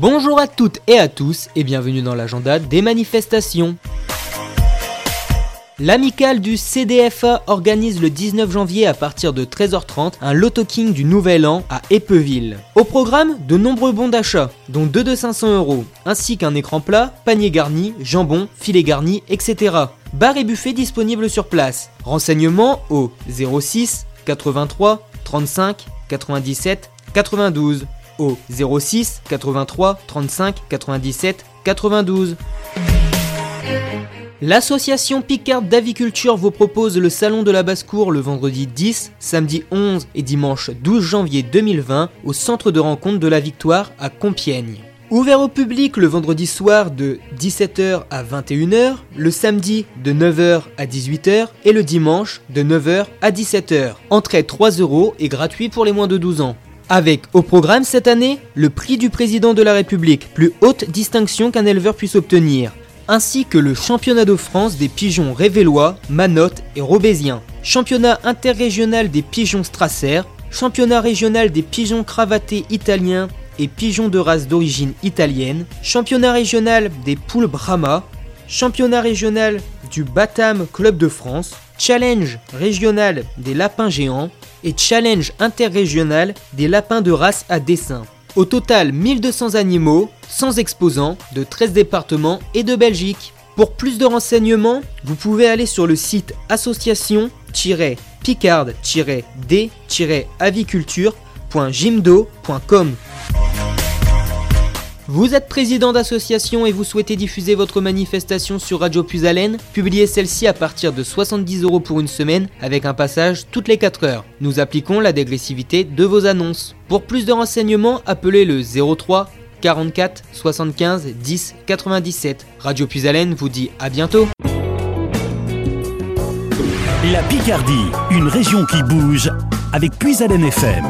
Bonjour à toutes et à tous et bienvenue dans l'agenda des manifestations. L'amicale du CDFA organise le 19 janvier à partir de 13h30 un Loto King du Nouvel An à Épeville. Au programme, de nombreux bons d'achat, dont 2 de 500 euros, ainsi qu'un écran plat, panier garni, jambon, filet garni, etc. Bar et buffet disponibles sur place. Renseignements au 06 83 35 97 92 au 06 83 35 97 92. L'association Picard d'Aviculture vous propose le salon de la basse-cour le vendredi 10, samedi 11 et dimanche 12 janvier 2020 au centre de rencontre de la Victoire à Compiègne. Ouvert au public le vendredi soir de 17h à 21h, le samedi de 9h à 18h et le dimanche de 9h à 17h. Entrée 3 euros et gratuit pour les moins de 12 ans. Avec au programme cette année le prix du président de la République, plus haute distinction qu'un éleveur puisse obtenir. Ainsi que le championnat de France des pigeons révélois, manottes et robésiens, championnat interrégional des pigeons strasser, championnat régional des pigeons cravatés italiens et pigeons de race d'origine italienne, championnat régional des poules Brahma, championnat régional du Batam Club de France, challenge régional des lapins géants et challenge interrégional des lapins de race à dessin. Au total, 1200 animaux, sans exposants, de 13 départements et de Belgique. Pour plus de renseignements, vous pouvez aller sur le site association-picard-d-aviculture.jimdo.com. Vous êtes président d'association et vous souhaitez diffuser votre manifestation sur Radio Puisalène Publiez celle-ci à partir de 70 euros pour une semaine avec un passage toutes les 4 heures. Nous appliquons la dégressivité de vos annonces. Pour plus de renseignements, appelez le 03 44 75 10 97. Radio Puisalène vous dit à bientôt. La Picardie, une région qui bouge avec Puisalène FM.